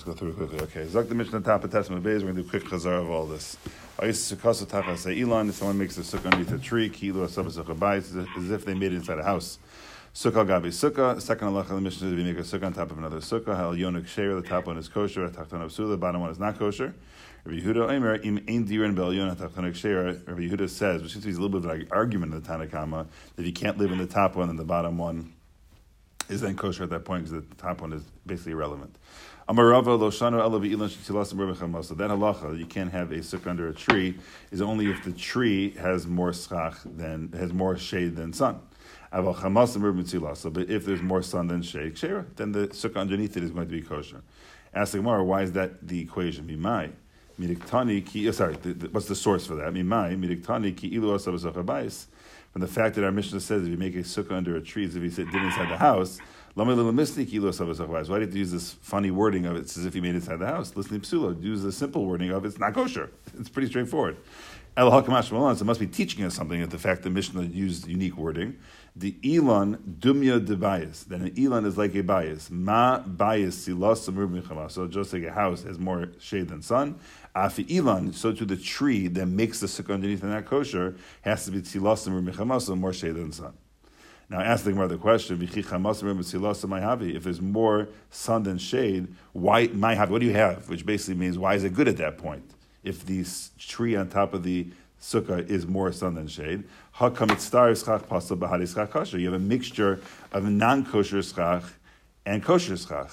Let's go through quickly. Okay, Zak the Mishnah top of tes amud Beis. We're going to do a quick chazar of all this. I used to Ayis Sukkasa Tachas Elon. If someone makes a sukkah underneath a tree, Kilo as if they made it inside a house. Sukkah Gabi Sukkah. Second halacha the Mishnah is to make a sukkah on top of another sukkah. Hal Yonik Sheir. The top one is kosher. Tachton Absula. The bottom one is not kosher. Rabbi Yehuda Omer im ein. Rabbi Yehuda says, which seems to be a little bit of an argument in the Tanna Kamma, that you can't live in the top one and the bottom one is then kosher at that point because the top one is basically irrelevant. That halacha you can't have a sukkah under a tree is only if the tree has more schach than has more shade than sun. But if there's more sun than shade, then the sukkah underneath it is going to be kosher. Ask the Gemara, why is that the equation? Mimai. Midiktani ki, uh, sorry, the, the, what's the source for that? Mimai, midiktani ki ilu From the fact that our Mishnah says if you make a sukkah under a tree, as if you sit did inside the house, why did you use this funny wording of it? It's as if he made it inside the house. Oh, Listen to Psula. Use the simple wording of it's not kosher. It's pretty straightforward. El Hakamash Malan, so it must be teaching us something at the fact that Mishnah used unique wording. The Elon dumya de bias. Then an Elon is like a bias. Ma bias silas So just like a house has more shade than sun. Afi Elon, so to the tree that makes the sukkah underneath and not kosher has to be silas so more shade than sun. Now, ask the Gemara the question: If there's more sun than shade, why my What do you have? Which basically means why is it good at that point? If the tree on top of the sukkah is more sun than shade, how come it's stars? you have a mixture of non-kosher schach and kosher schach.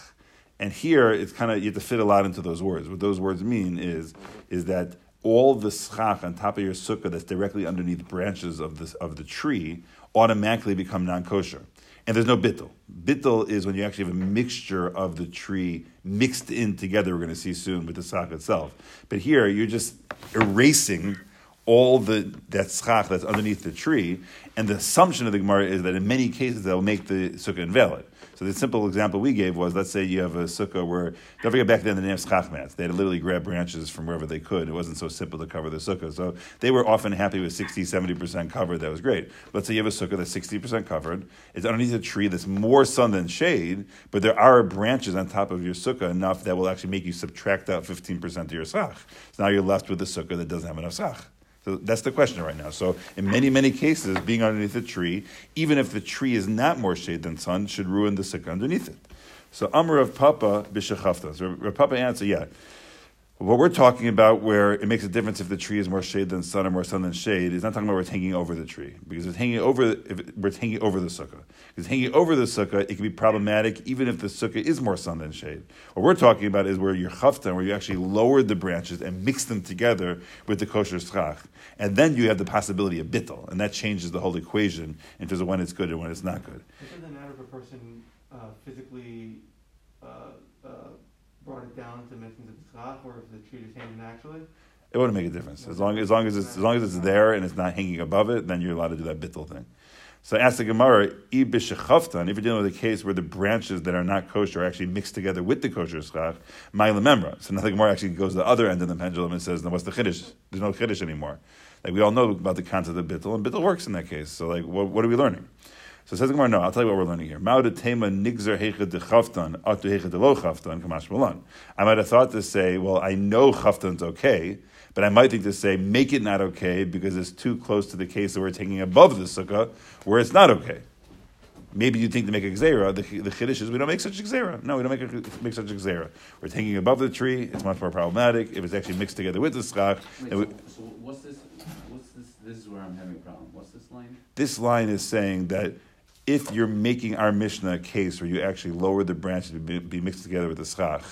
And here, it's kind of you have to fit a lot into those words. What those words mean is is that all the schach on top of your sukkah that's directly underneath branches of this of the tree automatically become non-kosher. And there's no bittel. Bittel is when you actually have a mixture of the tree mixed in together. We're going to see soon with the schach itself. But here, you're just erasing all the that schach that's underneath the tree, and the assumption of the Gemara is that in many cases that will make the sukkah invalid. So the simple example we gave was, let's say you have a sukkah where, don't forget back then they didn't have mats. They had to literally grab branches from wherever they could. It wasn't so simple to cover the sukkah. So they were often happy with 60, 70% covered. That was great. Let's say you have a sukkah that's 60% covered. It's underneath a tree that's more sun than shade, but there are branches on top of your sukkah enough that will actually make you subtract out 15% of your schach. So now you're left with a sukkah that doesn't have enough schach. So that's the question right now. So in many, many cases, being underneath a tree, even if the tree is not more shade than sun, should ruin the sukkah underneath it. So Amr Rav Papa b'shechafta. So Rav Papa answer, yeah. What we're talking about, where it makes a difference if the tree is more shade than sun or more sun than shade, is not talking about where it's hanging over the tree because it's hanging over. If it's hanging over the sukkah, because hanging over the sukkah, it can be problematic even if the sukkah is more sun than shade. What we're talking about is where you're chaftan, where you actually lowered the branches and mixed them together with the kosher schach, and then you have the possibility of bittel, and that changes the whole equation in terms of when it's good and when it's not good. Doesn't matter if a person uh, physically uh, uh, brought it down to mention the schach, or if the tree is hanging naturally? It wouldn't make a difference as long as long as it's as long as it's there and it's not hanging above it. Then you're allowed to do that bittel thing. So ask the Gemara, if you're dealing with a case where the branches that are not kosher are actually mixed together with the kosher schach, ma'ila memra. So now the Gemara actually goes to the other end of the pendulum and says, no, what's the chiddush? There's no chiddush anymore. Like we all know about the concept of bittel, and bittel works in that case. So like, what, what are we learning? So it says Gemara, no, I'll tell you what we're learning here. Ma'uda tema nigzer hechad de chaftan, atu hechad de lo chaftan, kamash malan. I might have thought to say, well, I know chaftan's okay, but I might think to say, make it not okay because it's too close to the case that we're taking above the sukkah, where it's not okay. Maybe you think to make a gzera. The, the chiddush is we don't make such a gzera. No, we don't make, a, make such a gzera. We're taking above the tree. It's much more problematic. If it's actually mixed together with the schach. Wait, so, so, what's this? What's this? This is where I'm having a problem. What's this line? This line is saying that if you're making our Mishnah a case where you actually lower the branches to be, be mixed together with the schach,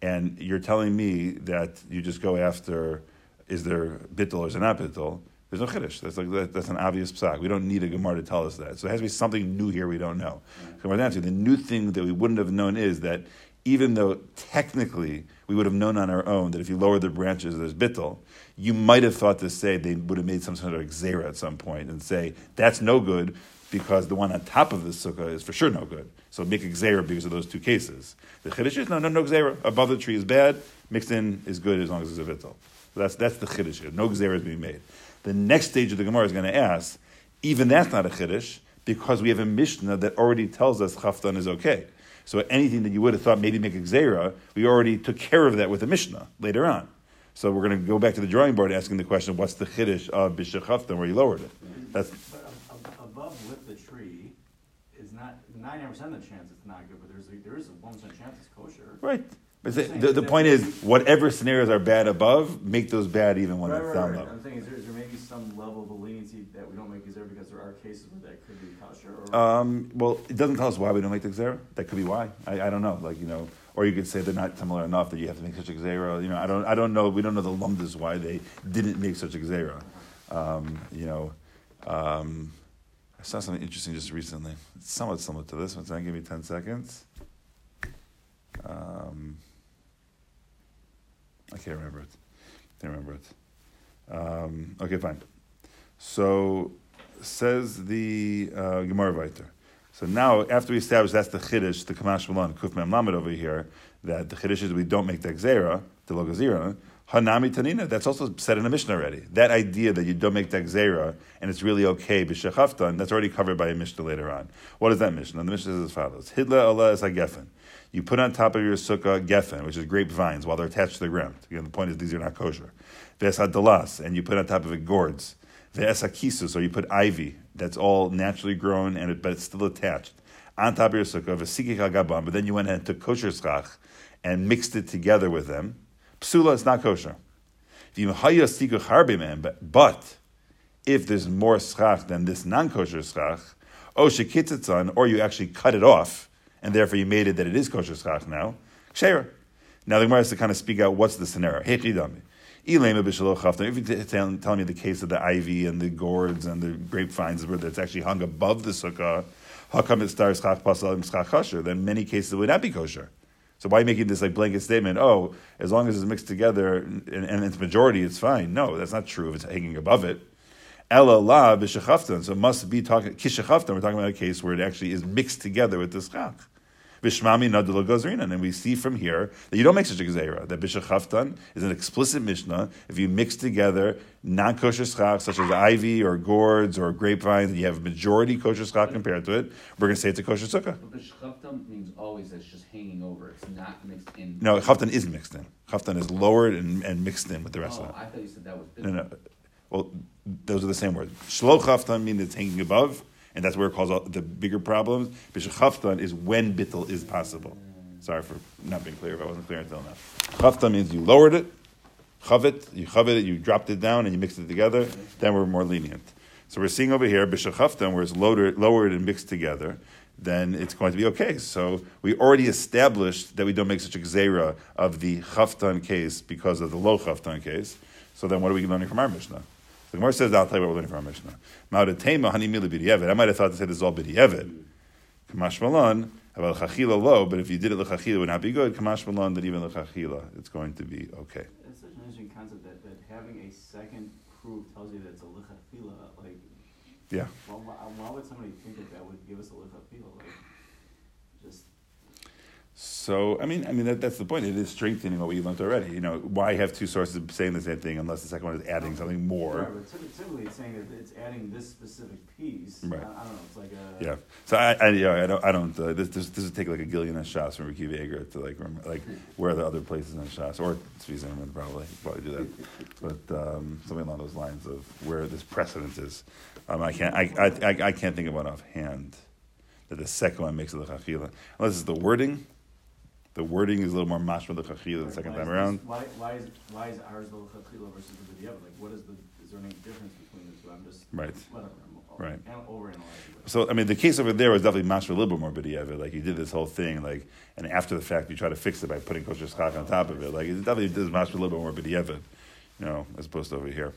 and you're telling me that you just go after is there bittel or is it not bittel, there's no chiddush. That's like that, that's an obvious psak. We don't need a gemara to tell us that. So it has to be something new here we don't know. So the new thing that we wouldn't have known is that even though technically we would have known on our own that if you lower the branches there's bittel, you might have thought to say they would have made some sort of gzera at some point and say that's no good because the one on top of the sukkah is for sure no good. So make a gzera because of those two cases. The chiddush is no, no, no gzera. Above the tree is bad. Mixed in is good as long as it's a bittel. So that's that's the chiddush. No gzera is being made. The next stage of the Gemara is going to ask, even that's not a chiddush because we have a mishnah that already tells us chaftan is okay. So anything that you would have thought maybe make a gzera, we already took care of that with a Mishnah later on. So we're going to go back to the drawing board asking the question, what's the chiddush of b'shechaftan where you lowered it? That's 99% of the chance it's not good, but there's a, there is a 1% chance it's kosher. Right. But the, the, the point is, whatever scenarios are bad above, make those bad even when right, it's down right, right. I'm saying, is there, is there maybe some level of leniency that we don't make Xer because there are cases where that could be kosher? Um, well, it doesn't tell us why we don't make the Xer. That could be why. I, I don't know. Like, you know, or you could say they're not similar enough that you have to make such a gzera. You know, I don't, I don't know. We don't know the lumdas why they didn't make such a gzera. Um, you know, um, I saw something interesting just recently. It's somewhat similar to this one. So give me ten seconds. Um, I can't remember it. Can't remember it. Um, okay, fine. So says the uh, Gemara Viter. So now, after we establish that's the Chiddush, the Kamash Malon, Kuf Mem Lamed over here, that the Chiddush is we don't make the gzera, the Logazira, Hanami Tanina, that's also said in the Mishnah already. That idea that you don't make gzera and it's really okay, B'Shechaftan, that's already covered by a Mishnah later on. What is that Mishnah? The Mishnah says as follows Hidla Allah is a Geffen. You put on top of your sukkah geffen, which is grapevines, while they're attached to the ground. Again, the point is these are not kosher. Vesadalas, and you put on top of it gourds. Vesakisus, or you put ivy that's all naturally grown and it, but it's still attached on top of your sukkah. Vesikik agabam, but then you went ahead and took kosher schach and mixed it together with them. Psula is not kosher. But, if there's more schach than this non-kosher schach, oh or you actually cut it off, and therefore you made it that it is kosher schach now, ksher. Now the Gemara has to kind of speak out what's the scenario. If you tell, me the case of the ivy and the gourds and the grapevines where it's actually hung above the sukkah, how come it stars schach pasal and schach kosher? Then many cases it would not be kosher. So why are you making this like blanket statement? Oh, as long as it's mixed together and, and it's majority, it's fine. No, that's not true if it's hanging above it. Ella la. So it must be talking kishechaftan. We're talking about a case where it actually is mixed together with the schach. Bishmami nadula gozrina. And we see from here that you don't make such a gzeira. That bishachaftan is an explicit mishnah. If you mix together non-kosher schach, such as ivy or gourds or grapevines, and you have majority kosher schach compared to it, we're going to say it's a kosher sukkah. But b'shchaftam means always it's just hanging over. It's not mixed in. No, chaftan is mixed in. Chaftan is lowered and, and mixed in with the rest Oh, of it. Oh, I thought you said that was. No, no. Well, those are the same words. Shlo chaftan means it's hanging above, and that's where it causes the bigger problems. Bishachaftan is when bittel is possible. Sorry for not being clear if I wasn't clear until now. Chaftan means you lowered it, chavet, you chavet it, you dropped it down, and you mixed it together. Then we're more lenient. So we're seeing over here bishachaftan, where it's lowered, lowered and mixed together. Then it's going to be okay. So we already established that we don't make such a gzera of the chaftan case because of the low chaftan case. So then what are we learning from our Mishnah? The Gemara says, I'll tell you what we're learning from our Mishnah. Now, Ma'odatema hani mili b'di'evet. I might have thought to say this is all b'di'evet. Kamash malon, about chachila low, but if you did it l'chachila, it would not be good. Kamash malon, that even l'chachila, it's going to be okay. It's such an interesting concept that, that having a second proof tells you that it's a lichatchila, like, Yeah. why, why, why would somebody think that that would give us a lichatchila, like, just, So I mean, I mean that, that's the point. It is strengthening what we learned already. You know, why have two sources saying the same thing unless the second one is adding something more? Right, but typically, it's saying that it's adding this specific piece. Right. I, I don't know, it's like a. Yeah. So I, I, yeah, I don't, I don't. Uh, this, this, this would take like a Gilyon HaShas from Reb Akiva Eiger to like, rem- like where are the other places in Shas, or Zimmerman probably probably do that, but um, something along those lines of where this precedence is. Um, I can't, I, I, I, I can't think of one offhand that the second one makes it the chachila, unless it's the wording. The wording is a little more mashma the chachila the second Why time around. this- Why, why is, why is ours the lichatchila versus the b'diavad? Like, what is the, is there any difference between the two? I'm just, Right. whatever, I'm Right. Overanalyzing. So I mean, the case over there was definitely mashma a little bit more b'diavad. Like you did this whole thing, like, and after the fact, you try to fix it by putting kosher schach on top of it. Like it definitely does mashma a little bit more b'diavad, you know, as opposed to over here.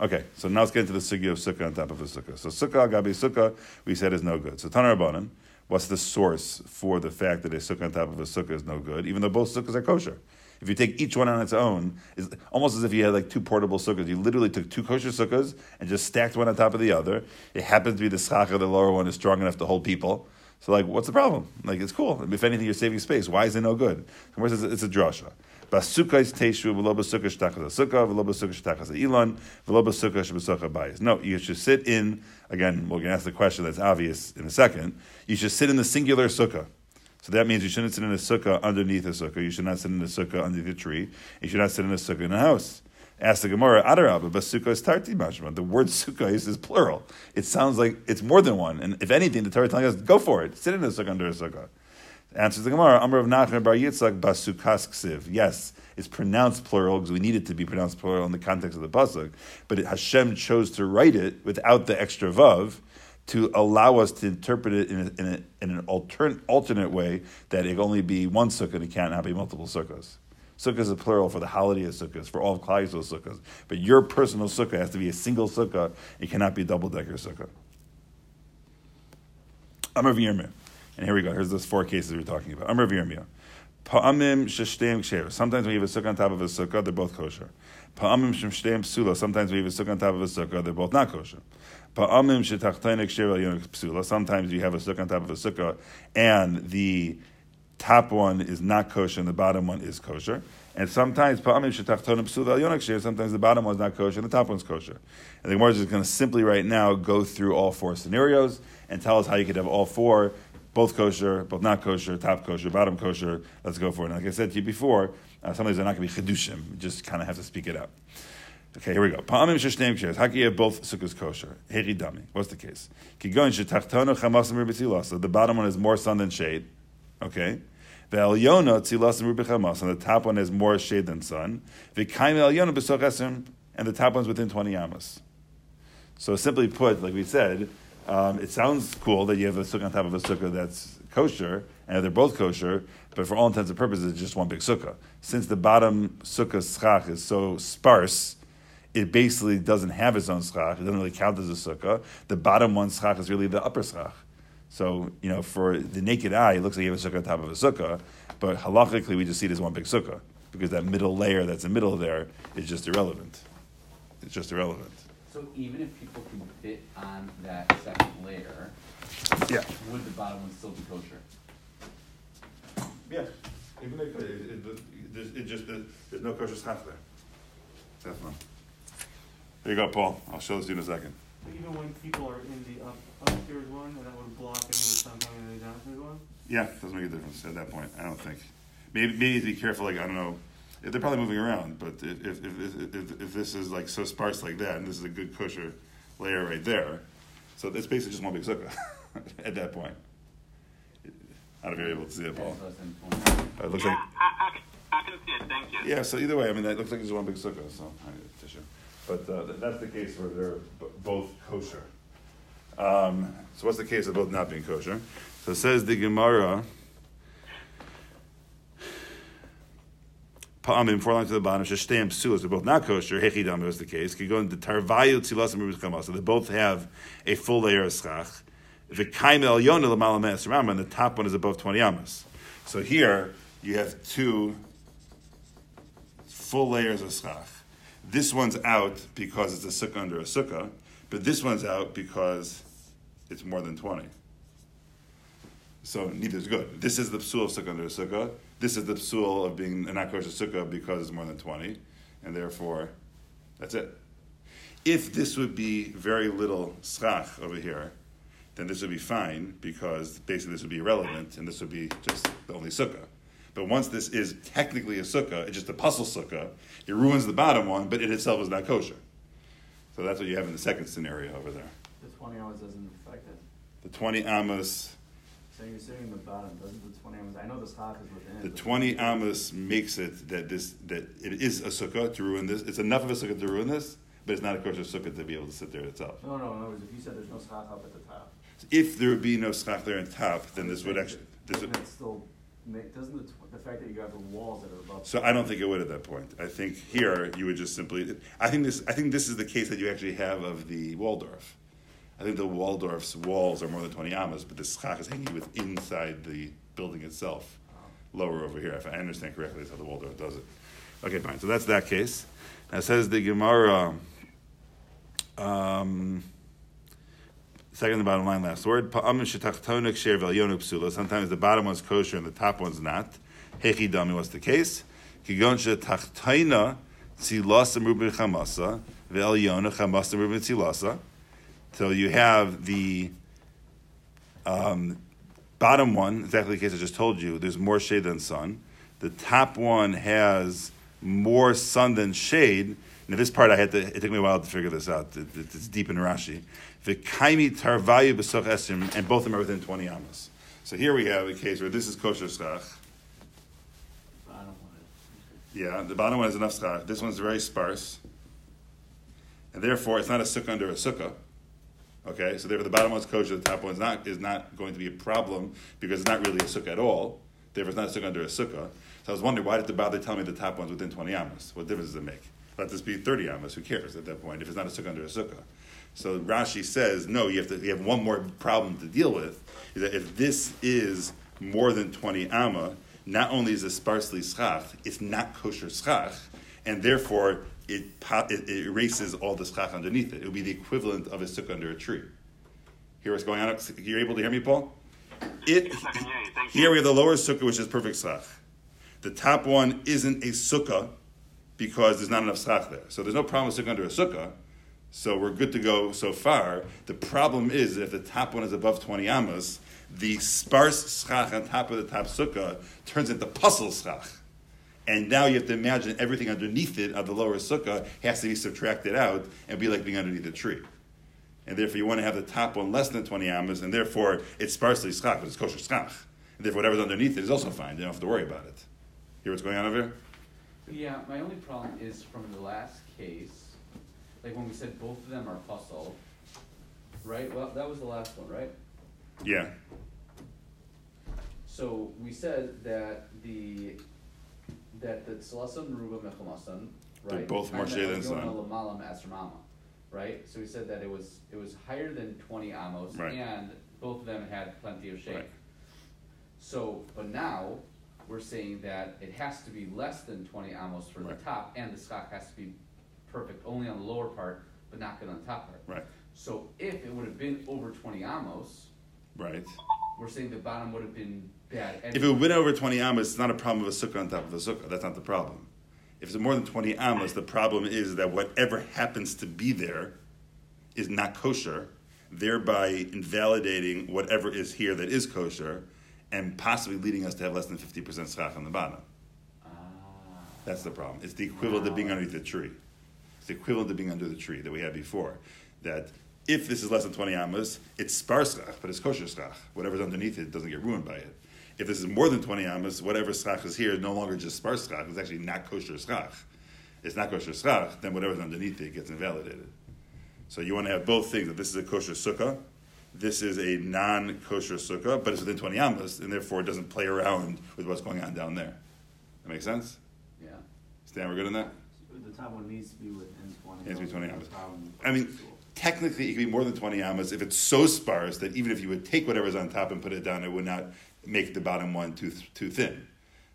Okay, so now let's get into the sugya of sukkah on top of a sukkah. So sukkah gabi sukkah, we said is no good. So tanar rabbanan, what's the source for the fact that a sukkah on top of a sukkah is no good, even though both sukkahs are kosher? If you take each one on its own, it's almost as if you had like two portable sukkahs. You literally took two kosher sukkahs and just stacked one on top of the other. It happens to be the schach of the lower one is strong enough to hold people. So like, what's the problem? Like, it's cool. If anything, you're saving space. Why is it no good? It's a drasha. Basukah is teshu v'lo shtachas sukkah v'lo shtachas ilan v'lo basukah bayis. No, you should sit in. Again, we're going to ask the question that's obvious in a second. You should sit in the singular sukkah. So that means you shouldn't sit in a sukkah underneath a sukkah. You should not sit in a sukkah underneath a tree. You should not sit in a sukkah in a house. Ask the Gemara, Adarabba, but sukkah is tarti mashma. The word sukkah is, is plural. It sounds like it's more than one. And if anything, the Torah is telling us, go for it. Sit in a sukkah under a sukkah. Answers the Gemara, Amr Rav Nachman bar Yitzchak basukas ksiv. Yes, it's pronounced plural because we need it to be pronounced plural in the context of the pasuk. But it, Hashem chose to write it without the extra vav to allow us to interpret it in, a, in, a, in an alternate, alternate way that it only be one sukkah and it can't not be multiple sukkahs. Sukkah is a plural for the holiday of sukkahs, for all of sukkahs. But your personal sukkah has to be a single sukkah. It cannot be a double decker sukkah. Amar v'yirmiyah. And here we go. Here's those four cases we're talking about. Amar v'yirmiyah. Pa'amim ksher. Sometimes you have a sukkah on top of a sukkah, they're both kosher. Pa'amim psula. Sometimes you have a sukkah on top of a sukkah, they're both not kosher. Pa'amim ksher psula. Sometimes you have a sukkah on top of a sukkah, and the top one is not kosher and the bottom one is kosher. And sometimes pa'amim shetachtonim psula al ksher. Sometimes the bottom one's not kosher and the top one's kosher. And the Gemara is going to simply right now go through all four scenarios and tell us how you could have all four both kosher, both not kosher, top kosher, bottom kosher. Let's go for it. And like I said to you before, uh, some of these are not going to be chedushim. You just kind of have to speak it out. Okay, here we go. Pa'amim sheshneim ksheres. How can you have both sukkahs kosher? Heri dami. What's the case? Kigon chamasim. The bottom one has more sun than shade. Okay. Ve'elyona tzilasim rubichamas. And the top one has more shade than sun. Ve'kaim elyona b'sochesim. And the top one's within 20 amas. So simply put, like we said, um, it sounds cool that you have a sukkah on top of a sukkah that's kosher, and they're both kosher, but for all intents and purposes, it's just one big sukkah. Since the bottom sukkah schach is so sparse, it basically doesn't have its own schach. It doesn't really count as a sukkah. The bottom one schach is really the upper schach. So, you know, for the naked eye, it looks like you have a sukkah on top of a sukkah, but halachically, we just see it as one big sukkah, because that middle layer that's in the middle there is just irrelevant. It's just irrelevant. So even if people can fit on that second layer, Yeah. would the bottom one still be kosher? Yeah, even if it, it, it, it just there's no kosher schach there. That's fine. There you go, Paul. I'll show this to you in a second. But even when people are in the up, upstairs one, and that would block any of the sun coming in the downstairs one? Yeah, doesn't make a difference at that point. I don't think. Maybe maybe to be careful. Like I don't know. They're probably moving around, but if if, if, if, if this is like so sparse like that, and this is a good kosher layer right there, so it's basically just one big sukkah at that point. I don't know if you're able to see it, Paul. That's less than twenty. It looks yeah, like I, I, can- see it. Thank you. Yeah, so either way, I mean, that looks like it's one big sukkah, so, I need a tissue. But uh, that's the case where they're b- both kosher. Um, so what's the case of both not being kosher? So it says the Gemara, Pa'amim, four lines to the bottom, Sheshteim Psulas, they're both not kosher, Hechidam is the case. Could go into Tarvayu, Tzilas, and Rubis. So they both have a full layer of schach. The Kaim El Me'es Rama, and the top one is above 20 amas. So here, you have two full layers of schach. This one's out because it's a sukkah under a sukkah, but this one's out because it's more than 20. So neither is good. This is the psul of sukkah under a sukkah. This is the psul of being an not kosher sukkah because it's more than 20, and therefore, that's it. If this would be very little schach over here, then this would be fine because basically this would be irrelevant and this would be just the only sukkah. But once this is technically a sukkah, it's just a pasul sukkah, it ruins the bottom one, but it itself is not kosher. So that's what you have in the second scenario over there. The twenty hours doesn't affect it. The 20 amas, So you're saying in the bottom, doesn't the twenty hours, I know the schach is within the 20 amas makes it that this that it is a sukkah to ruin this. It's enough of a sukkah to ruin this, but it's not a kosher sukkah to be able to sit there itself. No, no, in other words, if you said there's no schach up at the top. If there would be no schach there on top, then this would actually this would, Doesn't it still make, doesn't the, tw- the fact that you have the walls that are above. So I don't think it would at that point. I think here you would just simply. I think this. I think this is the case that you actually have of the Waldorf. I think the Waldorf's walls are more than twenty amas, but the schach is hanging with inside the building itself, lower over here. If I understand correctly, that's how the Waldorf does it. Okay, fine. So that's that case. Now says the Gemara. Um, Second, the bottom line, last word. Sometimes the bottom one's kosher and the top one's not. Hechi dami, what's the case? Kigon shetachtoina tzilasa merubin chamasa v'elyonu chamasa merubin. So you have the um, bottom one, exactly the case I just told you, there's more shade than sun. The top one has more sun than shade. Now, this part I had to, it took me a while to figure this out. It- it- it's deep in Rashi. The kaimi tarvayu b'soch esim, and both of them are within 20 amas. So here we have a case where this is kosher schach. Yeah, the bottom one is enough schach. This one's very sparse. And therefore, it's not a sukkah under a sukkah. Okay, so therefore the bottom one's kosher, the top one's not, is not going to be a problem because it's not really a sukkah at all. Therefore, it's not a sukkah under a sukkah. So I was wondering, why did the bother tell me the top one's within 20 amas? What difference does it make? Let this be 30 amas, who cares at that point if it's not a sukkah under a sukkah? So Rashi says, no, you have to, you have one more problem to deal with, is that if this is more than 20 amma, not only is it sparsely schach, it's not kosher schach, and therefore it, po- it, it erases all the schach underneath it. It would be the equivalent of a sukkah under a tree. Hear what's going on? You're able to hear me, Paul? It, Yes, I can hear you. Thank you. here we have the lower sukkah, which is perfect schach. The top one isn't a sukkah because there's not enough schach there. So there's no problem with sukkah under a sukkah. So we're good to go so far. The problem is that if the top one is above 20 amas, the sparse schach on top of the top sukkah turns into pasul schach. And now you have to imagine everything underneath it of the lower sukkah has to be subtracted out and be like being underneath a tree. And therefore you want to have the top one less than 20 amas, and therefore it's sparsely schach, but it's kosher schach. And therefore whatever's underneath it is also fine. You don't have to worry about it. Hear what's going on over here? Yeah, my only problem is from the last case, like when we said both of them are pasul, right? Well, that was the last one, right? Yeah. So we said that the that the tzelasam ruba mechamasan, They're right? both more Kinda shade than yona sun. lamalam asramama, right? So we said that it was it was higher than twenty amos, Right. and both of them had plenty of shade. Right. So, but now we're saying that it has to be less than twenty amos for the top, and the schach has to be perfect only on the lower part, but not good on the top part. Right. So if it would have been over twenty amos, Right. we're saying the bottom would have been bad. If it went over 20 amas, it's not a problem of a sukkah on top of a sukkah. That's not the problem. If it's more than 20 amas, the problem is that whatever happens to be there is not kosher, thereby invalidating whatever is here that is kosher, and possibly leading us to have less than 50% schach on the bottom. Ah. That's the problem. It's the equivalent of being underneath the tree. It's the equivalent of being under the tree that we had before. That if this is less than 20 amas, it's sparse schach, but it's kosher schach. Whatever's underneath it doesn't get ruined by it. If this is more than 20 amas, whatever schach is here is no longer just sparse schach, it's actually not kosher schach. It's not kosher schach, then whatever's underneath it gets invalidated. So you want to have both things, that this is a kosher sukkah, this is a non-kosher sukkah, but it's within 20 amas, and therefore it doesn't play around with what's going on down there. That makes sense? Yeah. Stan, we're good on that? The top one needs to be within twenty. Needs to be 20 No hours. problem. I mean, technically, it could be more than 20 amas if it's so sparse that even if you would take whatever's on top and put it down, it would not make the bottom one too, too thin.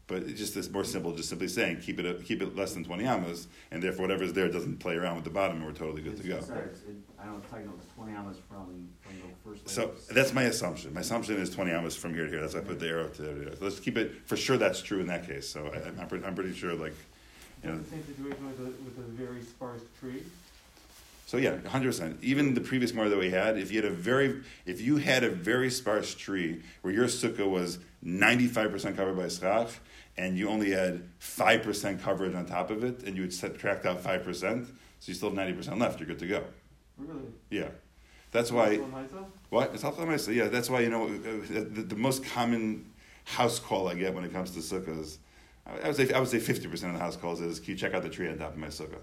But it's just it's more simple, just simply saying keep it keep it less than 20 amas, and therefore whatever's there doesn't play around with the bottom, and we're totally good to go. It's- Sorry, it's- it- I don't know, talking about twenty hours from, from the first. So layers. that's my assumption. My assumption is 20 amas from here to here. That's why I put the arrow to there. So let's keep it, for sure that's true in that case. So I, I'm, pretty, I'm pretty sure, like, you know, The same situation with a, with a very sparse tree. So yeah, hundred percent. Even the previous more that we had, if you had a very, if you had a very sparse tree where your sukkah was ninety five percent covered by schach, and you only had five percent coverage on top of it, and you would subtract out five percent, so you still have ninety percent left. You're good to go. Really? Yeah, that's why. What? It's Halachah. Yeah, that's why you know uh, the, the most common house call I get when it comes to sukkahs. I I would say I would say fifty percent of the house calls is, "Can you check out the tree on top of my sukkah?"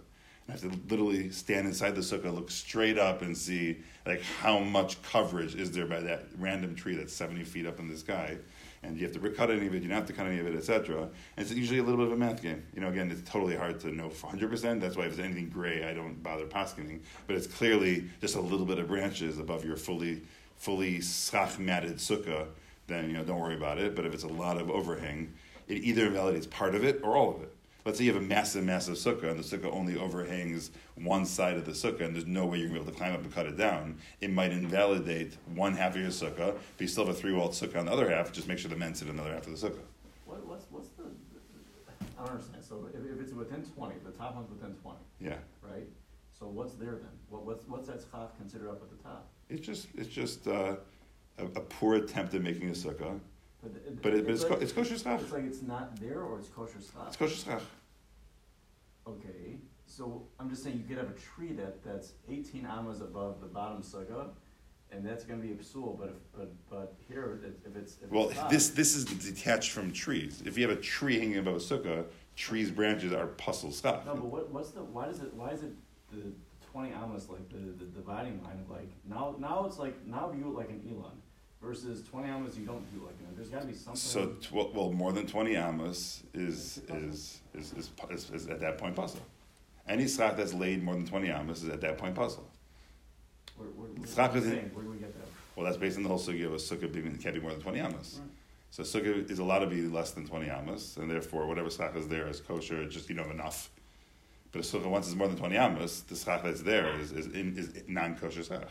I have to literally stand inside the sukkah, look straight up, and see like how much coverage is there by that random tree that's seventy feet up in the sky. And you have to cut any of it, you don't have to cut any of it, etc. And it's usually a little bit of a math game. You know, again, it's totally hard to know 100%. That's why if there's anything gray, I don't bother poskening. But it's clearly just a little bit of branches above your fully fully schach matted sukkah, then you know don't worry about it. But if it's a lot of overhang, it either invalidates part of it or all of it. Let's say you have a massive, massive sukkah, and the sukkah only overhangs one side of the sukkah, and there's no way you're going to be able to climb up and cut it down. It might invalidate one half of your sukkah, but you still have a three-walled sukkah on the other half. Just make sure the men sit on the other half of the sukkah. What, what's, what's the, I don't understand, so if, if it's within twenty, the top one's within twenty, Yeah, right? So what's there then? What, what's, what's that schach considered up at the top? it's just, it's just, uh, a, a poor attempt at making a sukkah, But, it, but, it, but it's, like, it's kosher schach. It's like it's not there or it's kosher schach. It's kosher schach. Okay, so I'm just saying you could have a tree that, that's eighteen amas above the bottom sukkah, and that's gonna be a psul, but if, but, but here, if it's, if Well, it's not. this this is detached from trees. If you have a tree hanging above a sukkah, trees' branches are pasul schach. No, but what, what's the, why does it, why is it the twenty amas like the, the dividing line of like, now, now it's like, now view it like an elon, versus twenty amas you don't view like that. there's gotta be something. So, tw- well, more than twenty amas is is is, is, is, is at that point pasul. Any schach that's laid more than twenty amas is at that point pasul. Where, where, where, is saying, where do we get that? Well, that's based on the whole sugya of a sukkah being can't be more than twenty amas. Right. So sukkah is allowed to be less than twenty amas, and therefore whatever schach is there is kosher. Just you know enough. But a sukkah once it's more than twenty amas, the schach that's there is is, in, is non kosher schach.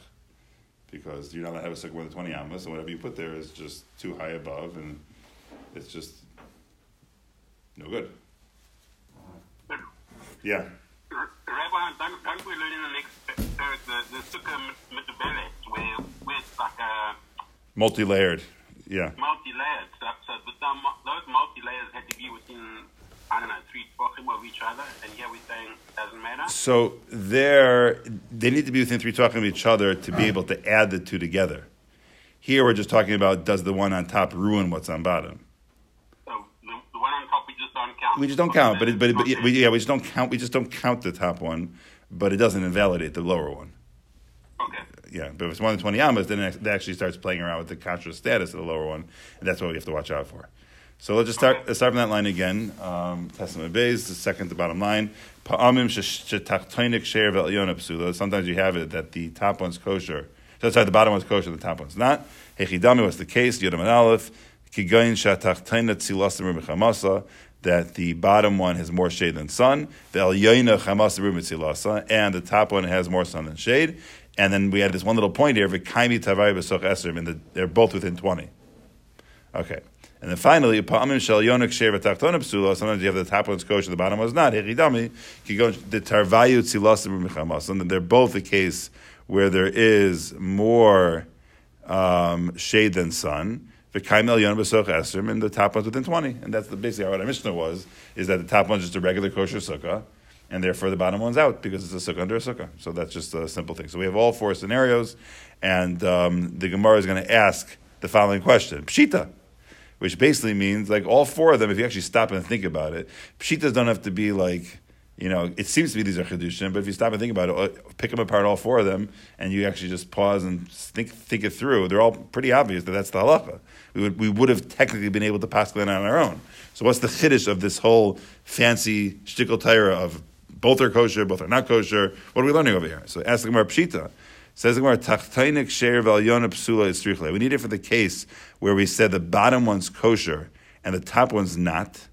Because you're not allowed to have a sukkah with than twenty amas, and whatever you put there is just too high above, and it's just no good. Yeah. Rabbi, don't, don't we learn in the next parak the, the sukkah mitaberet, where, where it's like a Multi-layered. Yeah. multi-layered. So, so the, those multi-layers had to be within, I don't know, three tefachim of each other, and here we're saying it doesn't matter. So there, they need to be within three talking of each other to be able to add the two together. Here we're just talking about does the one on top ruin what's on bottom? So the, the one on top we just don't count. We just don't count, but it, but, it, but Okay. we, yeah, we just don't count. We just don't count the top one, but it doesn't invalidate the lower one. Okay. Yeah, but if it's more than twenty amas, then it actually starts playing around with the kashrus status of the lower one, and that's what we have to watch out for. So let's just start. Let's start from that line again. Um, tes amud Bays, the second to bottom line. Sometimes you have it that the top one's kosher. So sorry, the bottom one's kosher, the top one's not. Hechidami was the case. Yodam and Aleph. Tzilasim rumichamasa. That the bottom one has more shade than sun. The Ve'elyona chamasa rumitzilasa. And the top one has more sun than shade. And then we had this one little point here. V'kaimi tavai b'soch esrim. And the, they're both within 20. Okay. And then finally. Sometimes you have the top one's kosher, the bottom one's not. Kigon the tarvayu tzilasim. And they're both a case where there is more um, shade than sun. V'kaimel yon b'soch esrim, and the top one's within twenty. And that's the basically what our mishnah was: is that the top one's just a regular kosher sukkah, and therefore the bottom one's out because it's a sukkah under a sukkah. So that's just a simple thing. So we have all four scenarios, and um, the Gemara is going to ask the following question: Pshita which basically means like all four of them. If you actually stop and think about it, pshitas don't have to be like you know. It seems to be these are chedushim, but if you stop and think about it, uh, pick them apart, all four of them, and you actually just pause and think think it through. They're all pretty obvious that that's the halacha. We would we would have technically been able to pass on our own. So what's the chiddush of this whole fancy shtickle tyra of both are kosher, both are not kosher? What are we learning over here? So ask the Gemara pshita. Says the Gemara, "Tachtainik sheir psula istrichle." We need it for the case where we said the bottom one's kosher and the top one's not,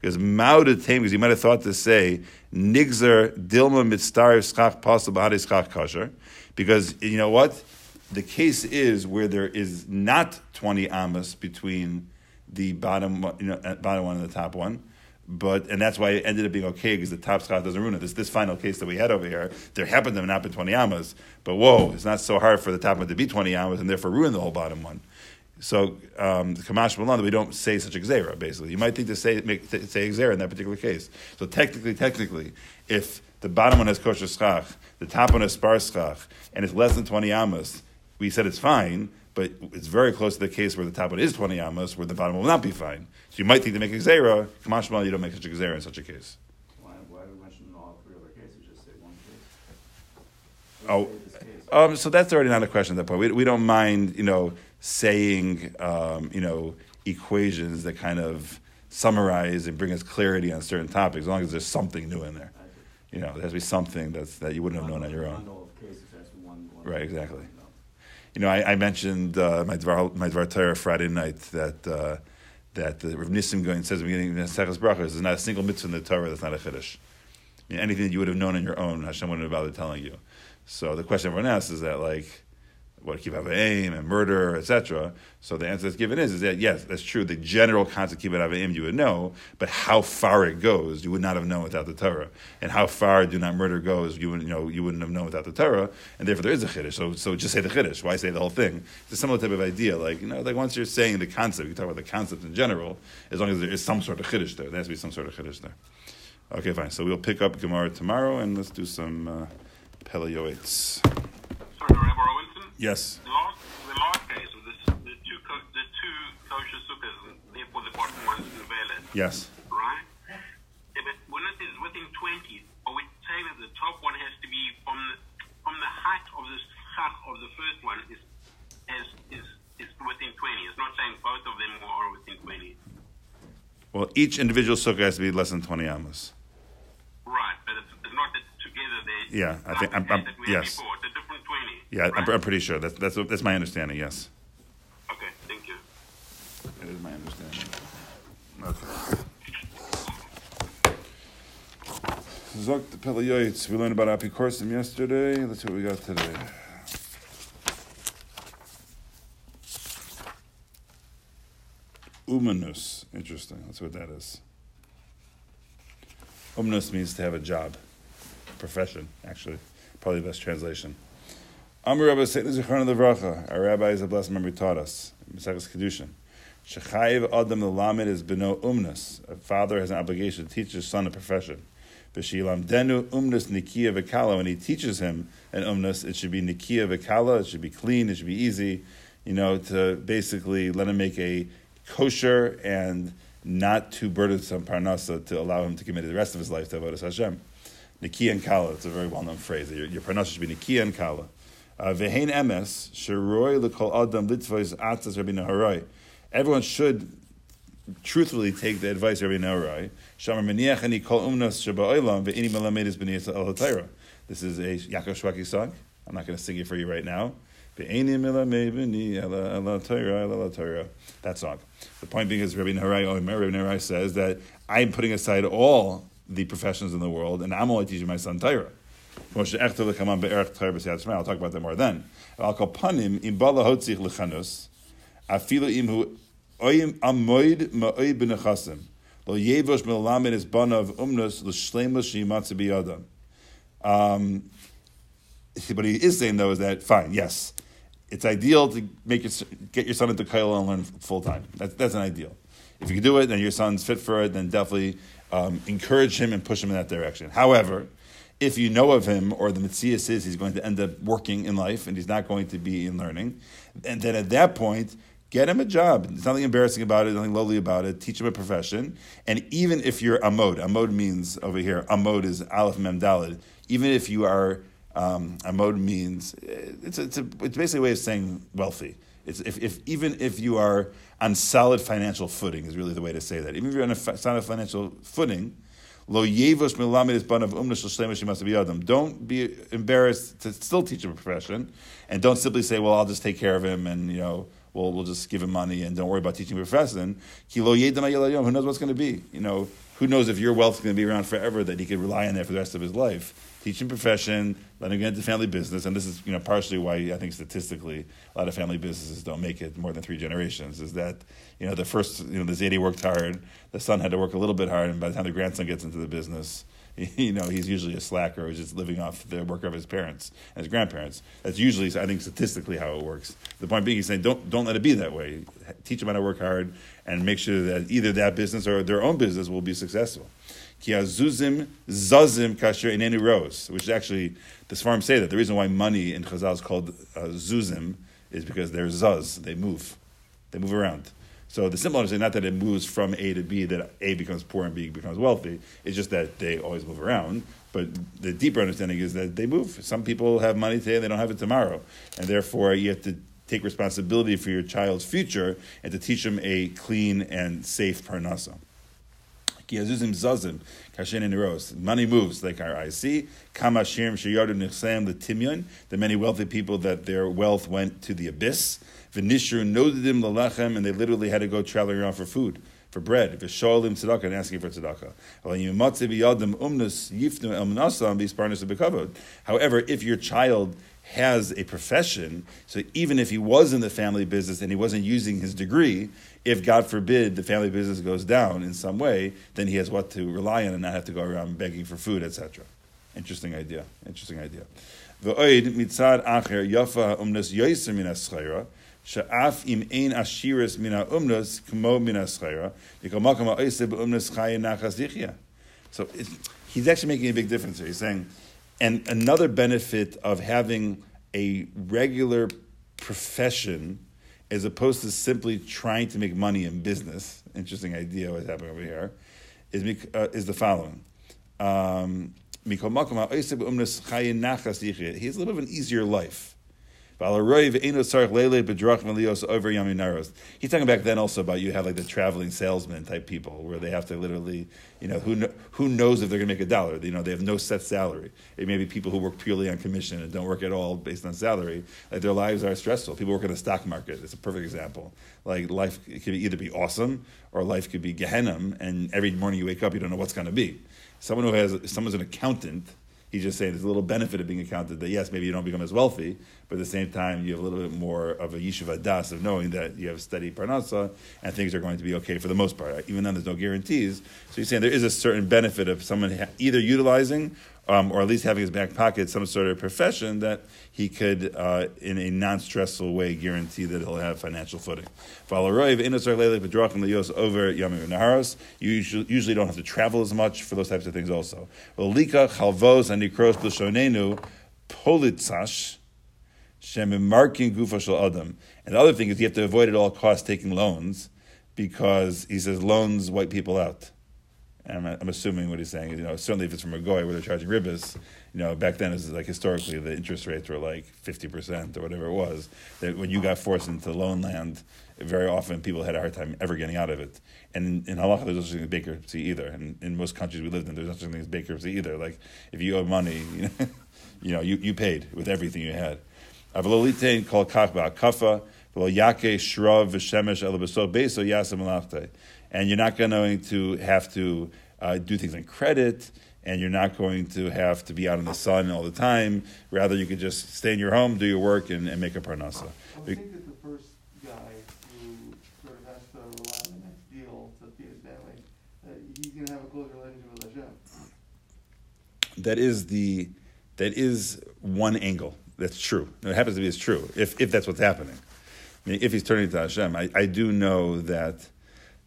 because ma'udet tame. Because you might have thought to say nigzer dilma mitztar schach pasal b'hadei schach kosher, because you know what, the case is where there is not twenty amas between the bottom, you know, uh, bottom one and the top one. But and that's why it ended up being okay because the top schach doesn't ruin it. This this final case that we had over here, there happened to have not been twenty amas, but whoa, it's not so hard for the top one to be twenty amas and therefore ruin the whole bottom one. So um, Kamash Milan, we don't say such a gzera. Basically, you might think to say make, say gzera in that particular case. So technically, technically, if the bottom one has kosher schach, the top one has spar schach, and it's less than twenty amas, we said it's fine. But it's very close to the case where the top one is twenty amas, where the bottom will not be fine. So you might think to make a gzera. Kamash Milan, you don't make such a gzera in such a case. Why, why do we mention all three other cases, just say one case? Oh, Just say this case. Um, so that's already not a question at that point. We, we don't mind, you know, saying, um, you know, equations that kind of summarize and bring us clarity on certain topics, as long as there's something new in there. You know, there has to be something that's, that you wouldn't have known on your own. Cases, one- one- Right, exactly. You know, I, I mentioned uh, my Dvar, my Dvar Torah Friday night that uh, that the Rav Nissim Gaon says beginning of Seches Brachos, there's not a single mitzvah in the Torah that's not a chiddush. I mean, anything that you would have known on your own, Hashem wouldn't have bothered telling you. So the question everyone asks is that like, what kibbud eim and murder, etc. So the answer that's given is, is that yes, that's true. The general concept kibbud eim you would know, but how far it goes, you would not have known without the Torah. And how far do not murder goes, you wouldn't you know you wouldn't have known without the Torah. And therefore, there is a chiddush. So so just say the chiddush. Why say the whole thing? It's a similar type of idea. Like you know, like once you're saying the concept, you talk about the concept in general. As long as there is some sort of chiddush there, there has to be some sort of chiddush there. Okay, fine. So we'll pick up Gemara tomorrow, and let's do some uh. Sorry, Rabbi Robinson. Yes. The last, the last case this, the two, co- the two kosher sukkahs, therefore the bottom one's in the village, Yes. right? Yeah, but when it is within 20, are we saying that the top one has to be from the, from the height of the schach of the first one is, is, is, is within 20? It's not saying both of them are within 20. Well, each individual sukkah has to be less than 20 amos. Right, but it's, it's not that together they. Yeah, I think- I'm- I'm- that we had yes. Before. It's a different 20. Yeah, I'm. I'm pretty sure. That's, that's, that's my understanding, yes. Okay, thank you. That is my understanding. Okay. Zok the Pele Yoetz. We learned about Apikorsim yesterday. Let's see what we got today. Umanus. Interesting. That's what that is. Umnus means to have a job, profession, actually. Probably the best translation. Amr Rabbi. Our rabbi is a blessed memory taught us. Maseches Kedushin. Shechayiv Adam the Lamed is beno umnus. A father has an obligation to teach his son a profession. B'shilam denu umnus nikia v'kala. When he teaches him an umnus, it should be nikia v'kala. It should be clean. It should be easy. You know, to basically let him make a kosher and not too burdensome parnasa to allow him to commit the rest of his life to avodas Hashem. Nikia and kala. It's a very well-known phrase. Your, your parnasa should be nikia and kala. Uh, Vehein emes sheroy l'kol adam litzvos atzas Rabbi Nehorai. Everyone should truthfully take the advice of Rabbi Nehorai. Shamar meniach ani kol umnas sheba'olam ve'ini melamed is b'niyas al. This is a Yaakov Shwaki song. I'm not going to sing it for you right now. That song. The point being is Rabbi Nehorai says that I'm putting aside all the professions in the world and I'm only teaching my son Torah. I'll talk about that more then. Panim im bala hotzich lechanus, oyim amoid ma'oid b'nechasim, lo yevosh is banav umnus shimatze. Um, what he is saying though is that fine, yes, it's ideal to make your, get your son into Kaila and learn full time. That's that's an ideal. If you can do it, and your son's fit for it, then definitely um, encourage him and push him in that direction. However, if you know of him or the Matthias is he's going to end up working in life and he's not going to be in learning, and then at that point, get him a job. There's nothing embarrassing about it, nothing lowly about it. Teach him a profession. And even if you're Amod, Amod means over here, Amod is Aleph Mem Dalid. Even if you are, um, Amod means, it's, it's, a, it's basically a way of saying wealthy. It's if, if even if you are on solid financial footing is really the way to say that. Even if you're on a solid financial footing, Lo yevos is ban of umnish l'shlemish adam. Don't be embarrassed to still teach him a profession, and don't simply say, "Well, I'll just take care of him," and you know, we'll we'll just give him money and don't worry about teaching a profession. Who knows what's going to be? You know, who knows if your wealth is going to be around forever that he could rely on that for the rest of his life? Teach him profession, let him get into family business, and this is you know partially why I think statistically a lot of family businesses don't make it more than three generations. Is that you know the first you know the Zadie worked hard, the son had to work a little bit hard, and by the time the grandson gets into the business, you know he's usually a slacker who's just living off the work of his parents and his grandparents. That's usually I think statistically how it works. The point being, he's saying don't don't let it be that way. Teach them how to work hard and make sure that either that business or their own business will be successful. Ki azuzim zazim kasher in any rose, which is actually the Sfarim say that the reason why money in Chazal is called uh, zuzim is because they're zuz, they move, they move around. So the simple understanding, not that it moves from A to B, that A becomes poor and B becomes wealthy. It's just that they always move around. But the deeper understanding is that they move. Some people have money today and they don't have it tomorrow, and therefore you have to take responsibility for your child's future and to teach them a clean and safe parnasa. Ki azuzim kashen. Money moves, like our eyes see. Kama shirim sheyardu nichsam the timyon. The many wealthy people that their wealth went to the abyss. V'nishru nodadim lalechem, and they literally had to go traveling around for food. for bread. If it's sholim tzedakah and asking for tzedakah. However, if your child has a profession, so even if he was in the family business and he wasn't using his degree, if God forbid the family business goes down in some way, then he has what to rely on and not have to go around begging for food, etc. Interesting idea. Interesting idea. So he's actually making a big difference here. He's saying, and another benefit of having a regular profession as opposed to simply trying to make money in business, interesting idea what's happening over here, is, uh, is the following. Um, he has a little bit of an easier life. He's talking back then also about you have like the traveling salesman type people where they have to literally, you know, who, who knows if they're going to make a dollar? You know, they have no set salary. It may be people who work purely on commission and don't work at all based on salary. Like their lives are stressful. People work in the stock market. It's a perfect example. Like life could either be awesome or life could be Gehenna, and every morning you wake up, you don't know what's going to be. Someone who has, someone's an accountant He's just saying there's a little benefit of being accounted that yes, maybe you don't become as wealthy, but at the same time you have a little bit more of a yishuv da'as of knowing that you have steady parnasa and things are going to be okay for the most part. Even then, there's no guarantees. So he's saying there is a certain benefit of someone either utilizing um, or at least having his back pocket some sort of profession that he could, uh, in a non-stressful way, guarantee that he'll have financial footing. You usually don't have to travel as much for those types of things. Also, lika chalvos and nikros b'shonenu politzash. And the other thing is you have to avoid at all costs taking loans because he says loans wipe people out. And I'm, I'm, assuming what he's saying is, you know, certainly if it's from a goy where they're charging ribbis, you know, back then it was like historically the interest rates were like 50% or whatever it was. That when you got forced into loan land, very often people had a hard time ever getting out of it. And in, in halacha, there's no such thing as bankruptcy either. And in most countries we lived in, there's no such thing as bankruptcy either. Like if you owe money, you know, you, know, you, you paid with everything you had. Avalolitain called kach kafa, yake shrav v'shemesh beso and you're not going to have to uh, do things on credit, and you're not going to have to be out in the sun all the time. Rather, you could just stay in your home, do your work, and, and make a parnasa. I think that the first guy who sort of has to rely on the next deal to feed his family, that he's going to have a closer relationship with Hashem. That is the that is one angle. That's true. It happens to be it's true. If if that's what's happening, I mean, if he's turning to Hashem, I, I do know that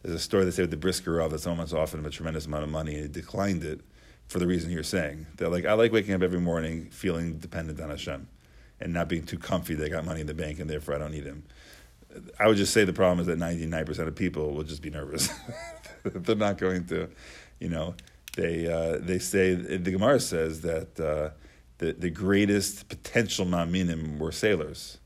there's a story they say with the Brisker Rav that someone offered him a tremendous amount of money and he declined it for the reason you're saying. They're like, I like waking up every morning feeling dependent on Hashem and not being too comfy they got money in the bank and therefore I don't need him. I would just say the problem is that 99% of people will just be nervous. They're not going to, you know, they, uh, they say, the Gemara says that uh, the, the greatest potential ma'aminim were sailors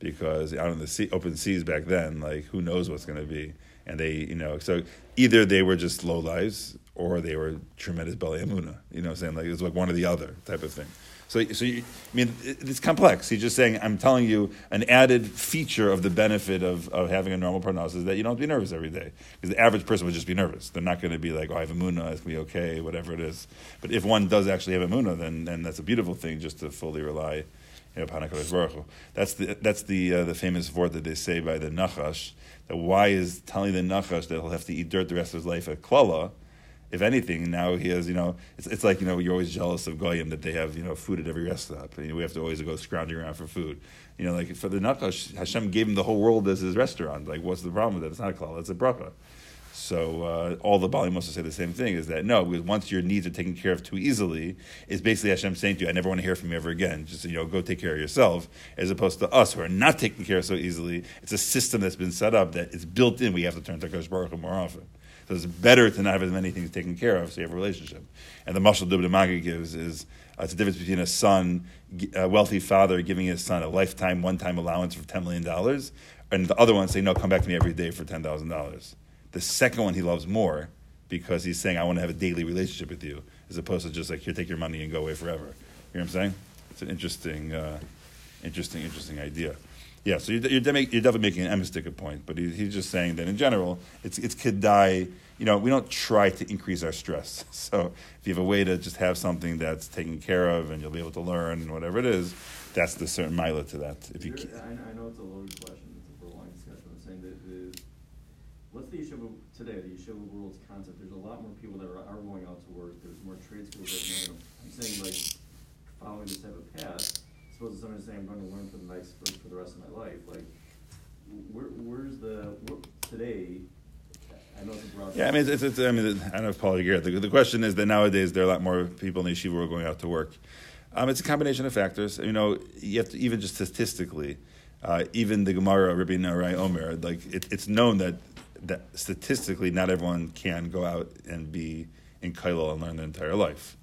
because out in the sea, open seas back then, like who knows what's going to be, and they, you know, so either they were just low lives or they were tremendous baalei emuna. You know, what I'm saying like it was like one or the other type of thing. So, so you, I mean, it's complex. He's just saying, I'm telling you, an added feature of the benefit of, of having a normal parnasa is that you don't have to be nervous every day. Because the average person would just be nervous. They're not going to be like, oh, I have emuna, it's going to be okay, whatever it is. But if one does actually have emuna, then, then that's a beautiful thing just to fully rely you know, That's the that's the uh, the famous word that they say by the Nachash. That why is telling the Nachash that he'll have to eat dirt the rest of his life at Klala? If anything, now he has, you know, it's, it's like, you know, you're always jealous of Goyim that they have, you know, food at every rest stop. You know, we have to always go scrounging around for food. You know, like for the Nachash, Hashem gave him the whole world as his restaurant. Like, what's the problem with that? It's not a klala, it's a bracha. So uh, all the baalei mussar say the same thing: is that no, because once your needs are taken care of too easily, it's basically Hashem saying to you, "I never want to hear from you ever again. Just you know, go take care of yourself." As opposed to us who are not taken care of so easily, it's a system that's been set up that it's built in. We have to turn to Kadosh Baruch Hu more often. So it's better to not have as many things taken care of, so you have a relationship. And the mashal Dubno Maggid gives is uh, it's the difference between a son, a wealthy father giving his son a lifetime, one-time allowance for ten million dollars, and the other one saying, "No, come back to me every day for ten thousand dollars." The second one he loves more because he's saying, I want to have a daily relationship with you, as opposed to just like, here, take your money and go away forever. You know what I'm saying? It's an interesting, uh, interesting, interesting idea. Yeah, so you're, you're, you're definitely making an emistic point, but he, he's just saying that in general, it's it's kedai. You know, we don't try to increase our stress. So if you have a way to just have something that's taken care of and you'll be able to learn and whatever it is, that's the certain mila to that. If you, There- I, I know it's a loaded question, it's a prolonged discussion, I'm saying that the, what's the yeshiva, today, the yeshiva world's concept, there's a lot more people that are, are going out to work, there's more trade schools that are, I'm saying like, following this type of path, suppose somebody's saying I'm gonna learn for the next, for, for the rest of my life, like, where, where's the, where, today, I. Yeah, I mean, it's, it's, I mean, I don't know if Paul agreed. The, the question is that nowadays there are a lot more people in the yeshiva who are going out to work. Um, it's a combination of factors. You know, you have to, even just statistically, uh, even the Gemara, Rabbi Nehorai Omer, like it, it's known that that statistically not everyone can go out and be in kollel and learn their entire life.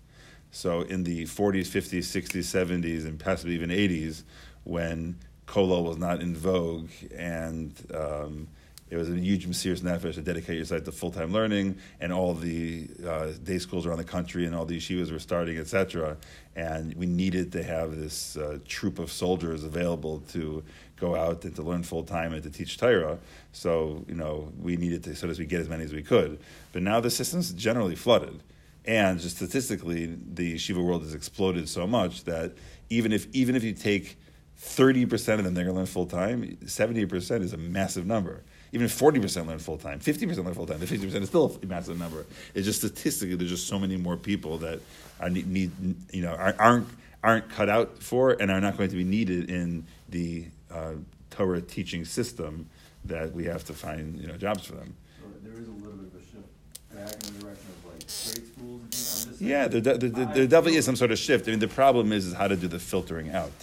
So in the 40s, 50s, 60s, 70s, and possibly even 80s, when kollel was not in vogue and um, it was a huge mesirus nefesh to dedicate yourself to full time learning, and all the uh, day schools around the country and all the yeshivas were starting, etc. And we needed to have this uh, troop of soldiers available to go out and to learn full time and to teach Torah. So you know we needed to, so as we get as many as we could. But now the system's generally flooded. And just statistically, the yeshiva world has exploded so much that even if even if you take thirty percent of them, they're going to learn full time. Seventy percent is a massive number. Even forty percent learn full time, fifty percent learn full time. The fifty percent is still a massive number. It's just statistically, there's just so many more people that are need, need you know aren't aren't cut out for and are not going to be needed in the uh, Torah teaching system that we have to find you know jobs for them. So there is a little bit of a shift back in the direction of like trade schools and things, I'm just saying. Yeah, there, there, there, there definitely is some sort of shift. I mean, the problem is, is how to do the filtering out,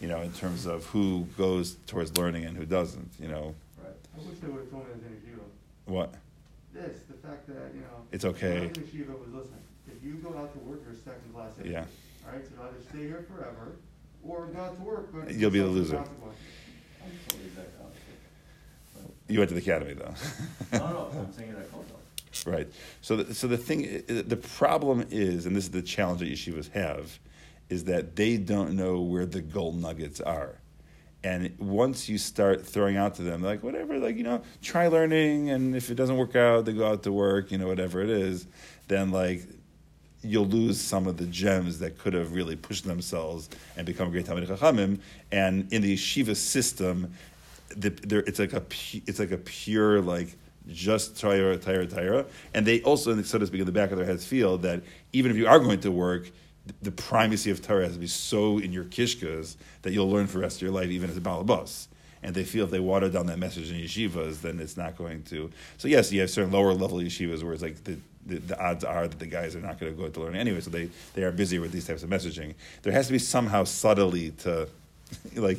you know, in terms of who goes towards learning and who doesn't, you know. Right. I wish they would've told me this in yeshiva. What? This, the fact that, you know. It's okay. when I was in yeshiva was, listen, if you go out to work, you're a second class citizen. Yeah. Alright, so either stay here forever, or go out to work, but. You'll be the loser. consequences. I'm totally exact opposite. You went to the academy, though. No, no, I'm saying it at Kotel. Right. So, the, so the thing, the problem is, and this is the challenge that yeshivas have, is that they don't know where the gold nuggets are. And once you start throwing out to them, like whatever, like you know, try learning, and if it doesn't work out, they go out to work, you know, whatever it is, then like you'll lose some of the gems that could have really pushed themselves and become a great Talmid Chachamim. And in the yeshiva system, the, it's like a it's like a pure like just Torah, Torah, Torah. And they also, so to speak, in the back of their heads feel that even if you are going to work, the primacy of Torah has to be so in your kishkas that you'll learn for the rest of your life, even as a balabas. And they feel if they water down that message in yeshivas, then it's not going to. So yes, you have certain lower level yeshivas where it's like the, the, the odds are that the guys are not going to go to learn anyway, so they, they are busy with these types of messaging. There has to be somehow subtly to like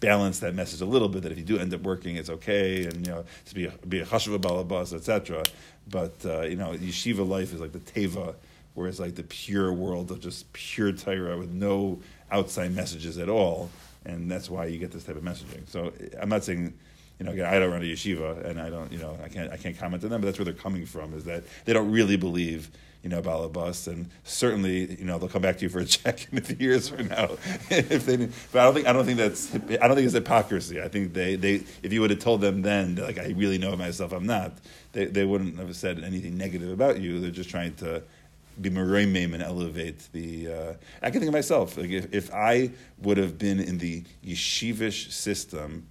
balance that message a little bit that if you do end up working, it's okay, and you know to be a, be a chashuva balabas, etc. But uh, you know, yeshiva life is like the teva, whereas like the pure world of just pure Torah with no outside messages at all, and that's why you get this type of messaging. So I'm not saying. You know, again, I don't run a yeshiva, and I don't, you know, I can't, I can't comment on them. But that's where they're coming from. Is that they don't really believe, you know, balabas, and certainly, you know, they'll come back to you for a check in a few years from now if they. But I don't think, I don't think that's, I don't think it's hypocrisy. I think they, they, if you would have told them then, like I really know myself, I'm not. They, they wouldn't have said anything negative about you. They're just trying to be meroimim and elevate the. Uh, I can think of myself. Like if, if I would have been in the yeshivish system,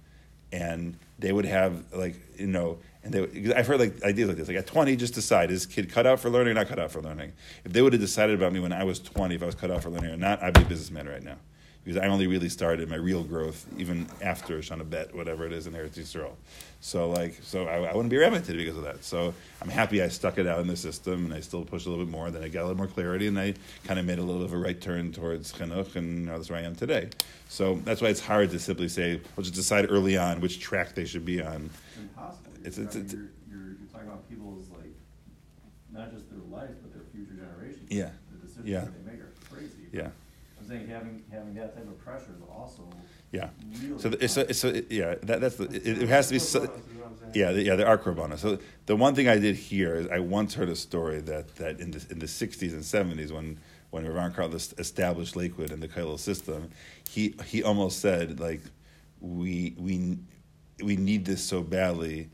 and they would have like you know, and they would, I've heard like ideas like this. Like at twenty, just decide is kid cut out for learning or not cut out for learning. If they would have decided about me when I was twenty, if I was cut out for learning or not, I'd be a businessman right now. Because I only really started my real growth even after Shana Bet, whatever it is in Eretz Yisrael. So like, so I, I wouldn't be remitted because of that. So I'm happy I stuck it out in the system and I still pushed a little bit more. Then I got a little more clarity and I kind of made a little of a right turn towards chinuch and you know, that's where I am today. So that's why it's hard to simply say, well, just decide early on which track they should be on. Impossible. It's- it's- it's- you're, you're, you're talking about people's like, not just their life, but their future generations. Yeah. The decisions Yeah. that they make are crazy. Yeah. Saying having, having that type of pressure is also Yeah. really. So the- it's, a, it's a, yeah, that, that's the, it, it has to be. So, Korbanos is what I'm saying. Yeah, the- yeah, there are korbanos. So the one thing I did here is I once heard a story that, that in the in the sixties and seventies when when Reb Aharon Kotler established Lakewood and the kollel system, he he almost said like we we we need this so badly.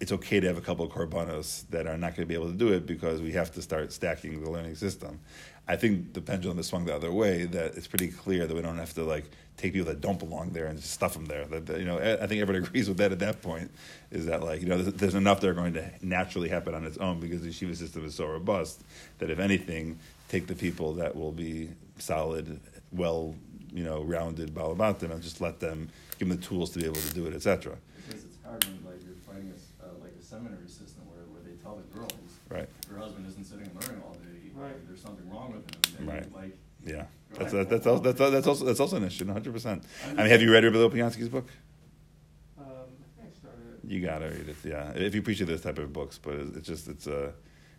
It's okay to have a couple of korbanos that are not going to be able to do it because we have to start stacking the learning system. I think the pendulum has swung the other way. That it's pretty clear that we don't have to like take people that don't belong there and just stuff them there. That, that, you know, I think everybody agrees with that. At that point, is that like you know, there's, there's enough that are going to naturally happen on its own because the yeshiva system is so robust that if anything, take the people that will be solid, well, you know, rounded balabatim and just let them give them the tools to be able to do it, etc. Because it's hard when like you're fighting a, uh, like a seminary system where, where they tell the girls, Right. your husband isn't sitting and learning all day, Right. there's something wrong with him. Right. like, Yeah, that's ahead. that's also, that's that's also that's also an issue, one hundred percent. I mean, have you read Rabbi Lopiansky's book? Um, I think I started it. You gotta read it, yeah. If you appreciate this type of books, but it's it's just it's a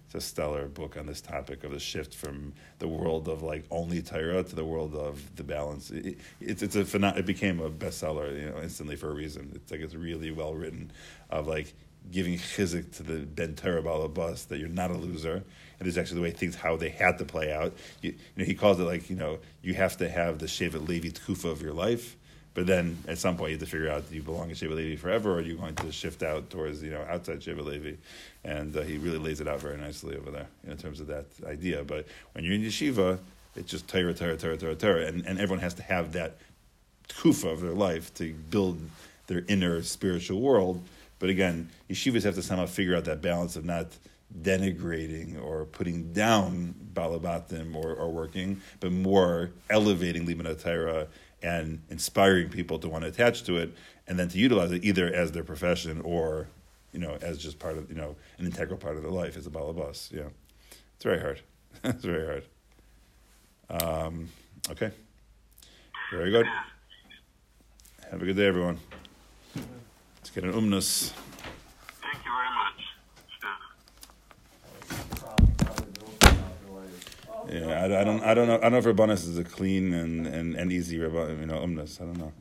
it's a stellar book on this topic of the shift from the world of like only Torah to the world of the balance. It, it's it's a phenom- it became a bestseller, you know, instantly for a reason. It's like it's really well written, of like giving chizuk to the ben Torah balabas that you're not a loser, and is actually the way things how they had to play out. You, you know, he calls it like you know you have to have the Shevet Levi tkufa of your life. But then at some point you have to figure out do you belong in Shevet Levi forever or are you going to shift out towards, you know, outside Shevet Levi? And uh, he really lays it out very nicely over there in terms of that idea. But when you're in yeshiva, it's just Torah, Torah, Torah, Torah, Torah. And, and everyone has to have that tkufa of their life to build their inner spiritual world. But again, yeshivas have to somehow figure out that balance of not denigrating or putting down balabatim or, or working, but more elevating Limana Torah and inspiring people to want to attach to it and then to utilize it either as their profession or, you know, as just part of, you know, an integral part of their life as a balabas. Yeah. It's very hard. it's very hard. Um, okay. Very good. Have a good day, everyone. Let's get an umnus. Thank you very much. Yeah, I, I, don't, I don't know. I don't know if Rabbanus is a clean and, and, and easy Rabbanus, you know, umnus. I don't know.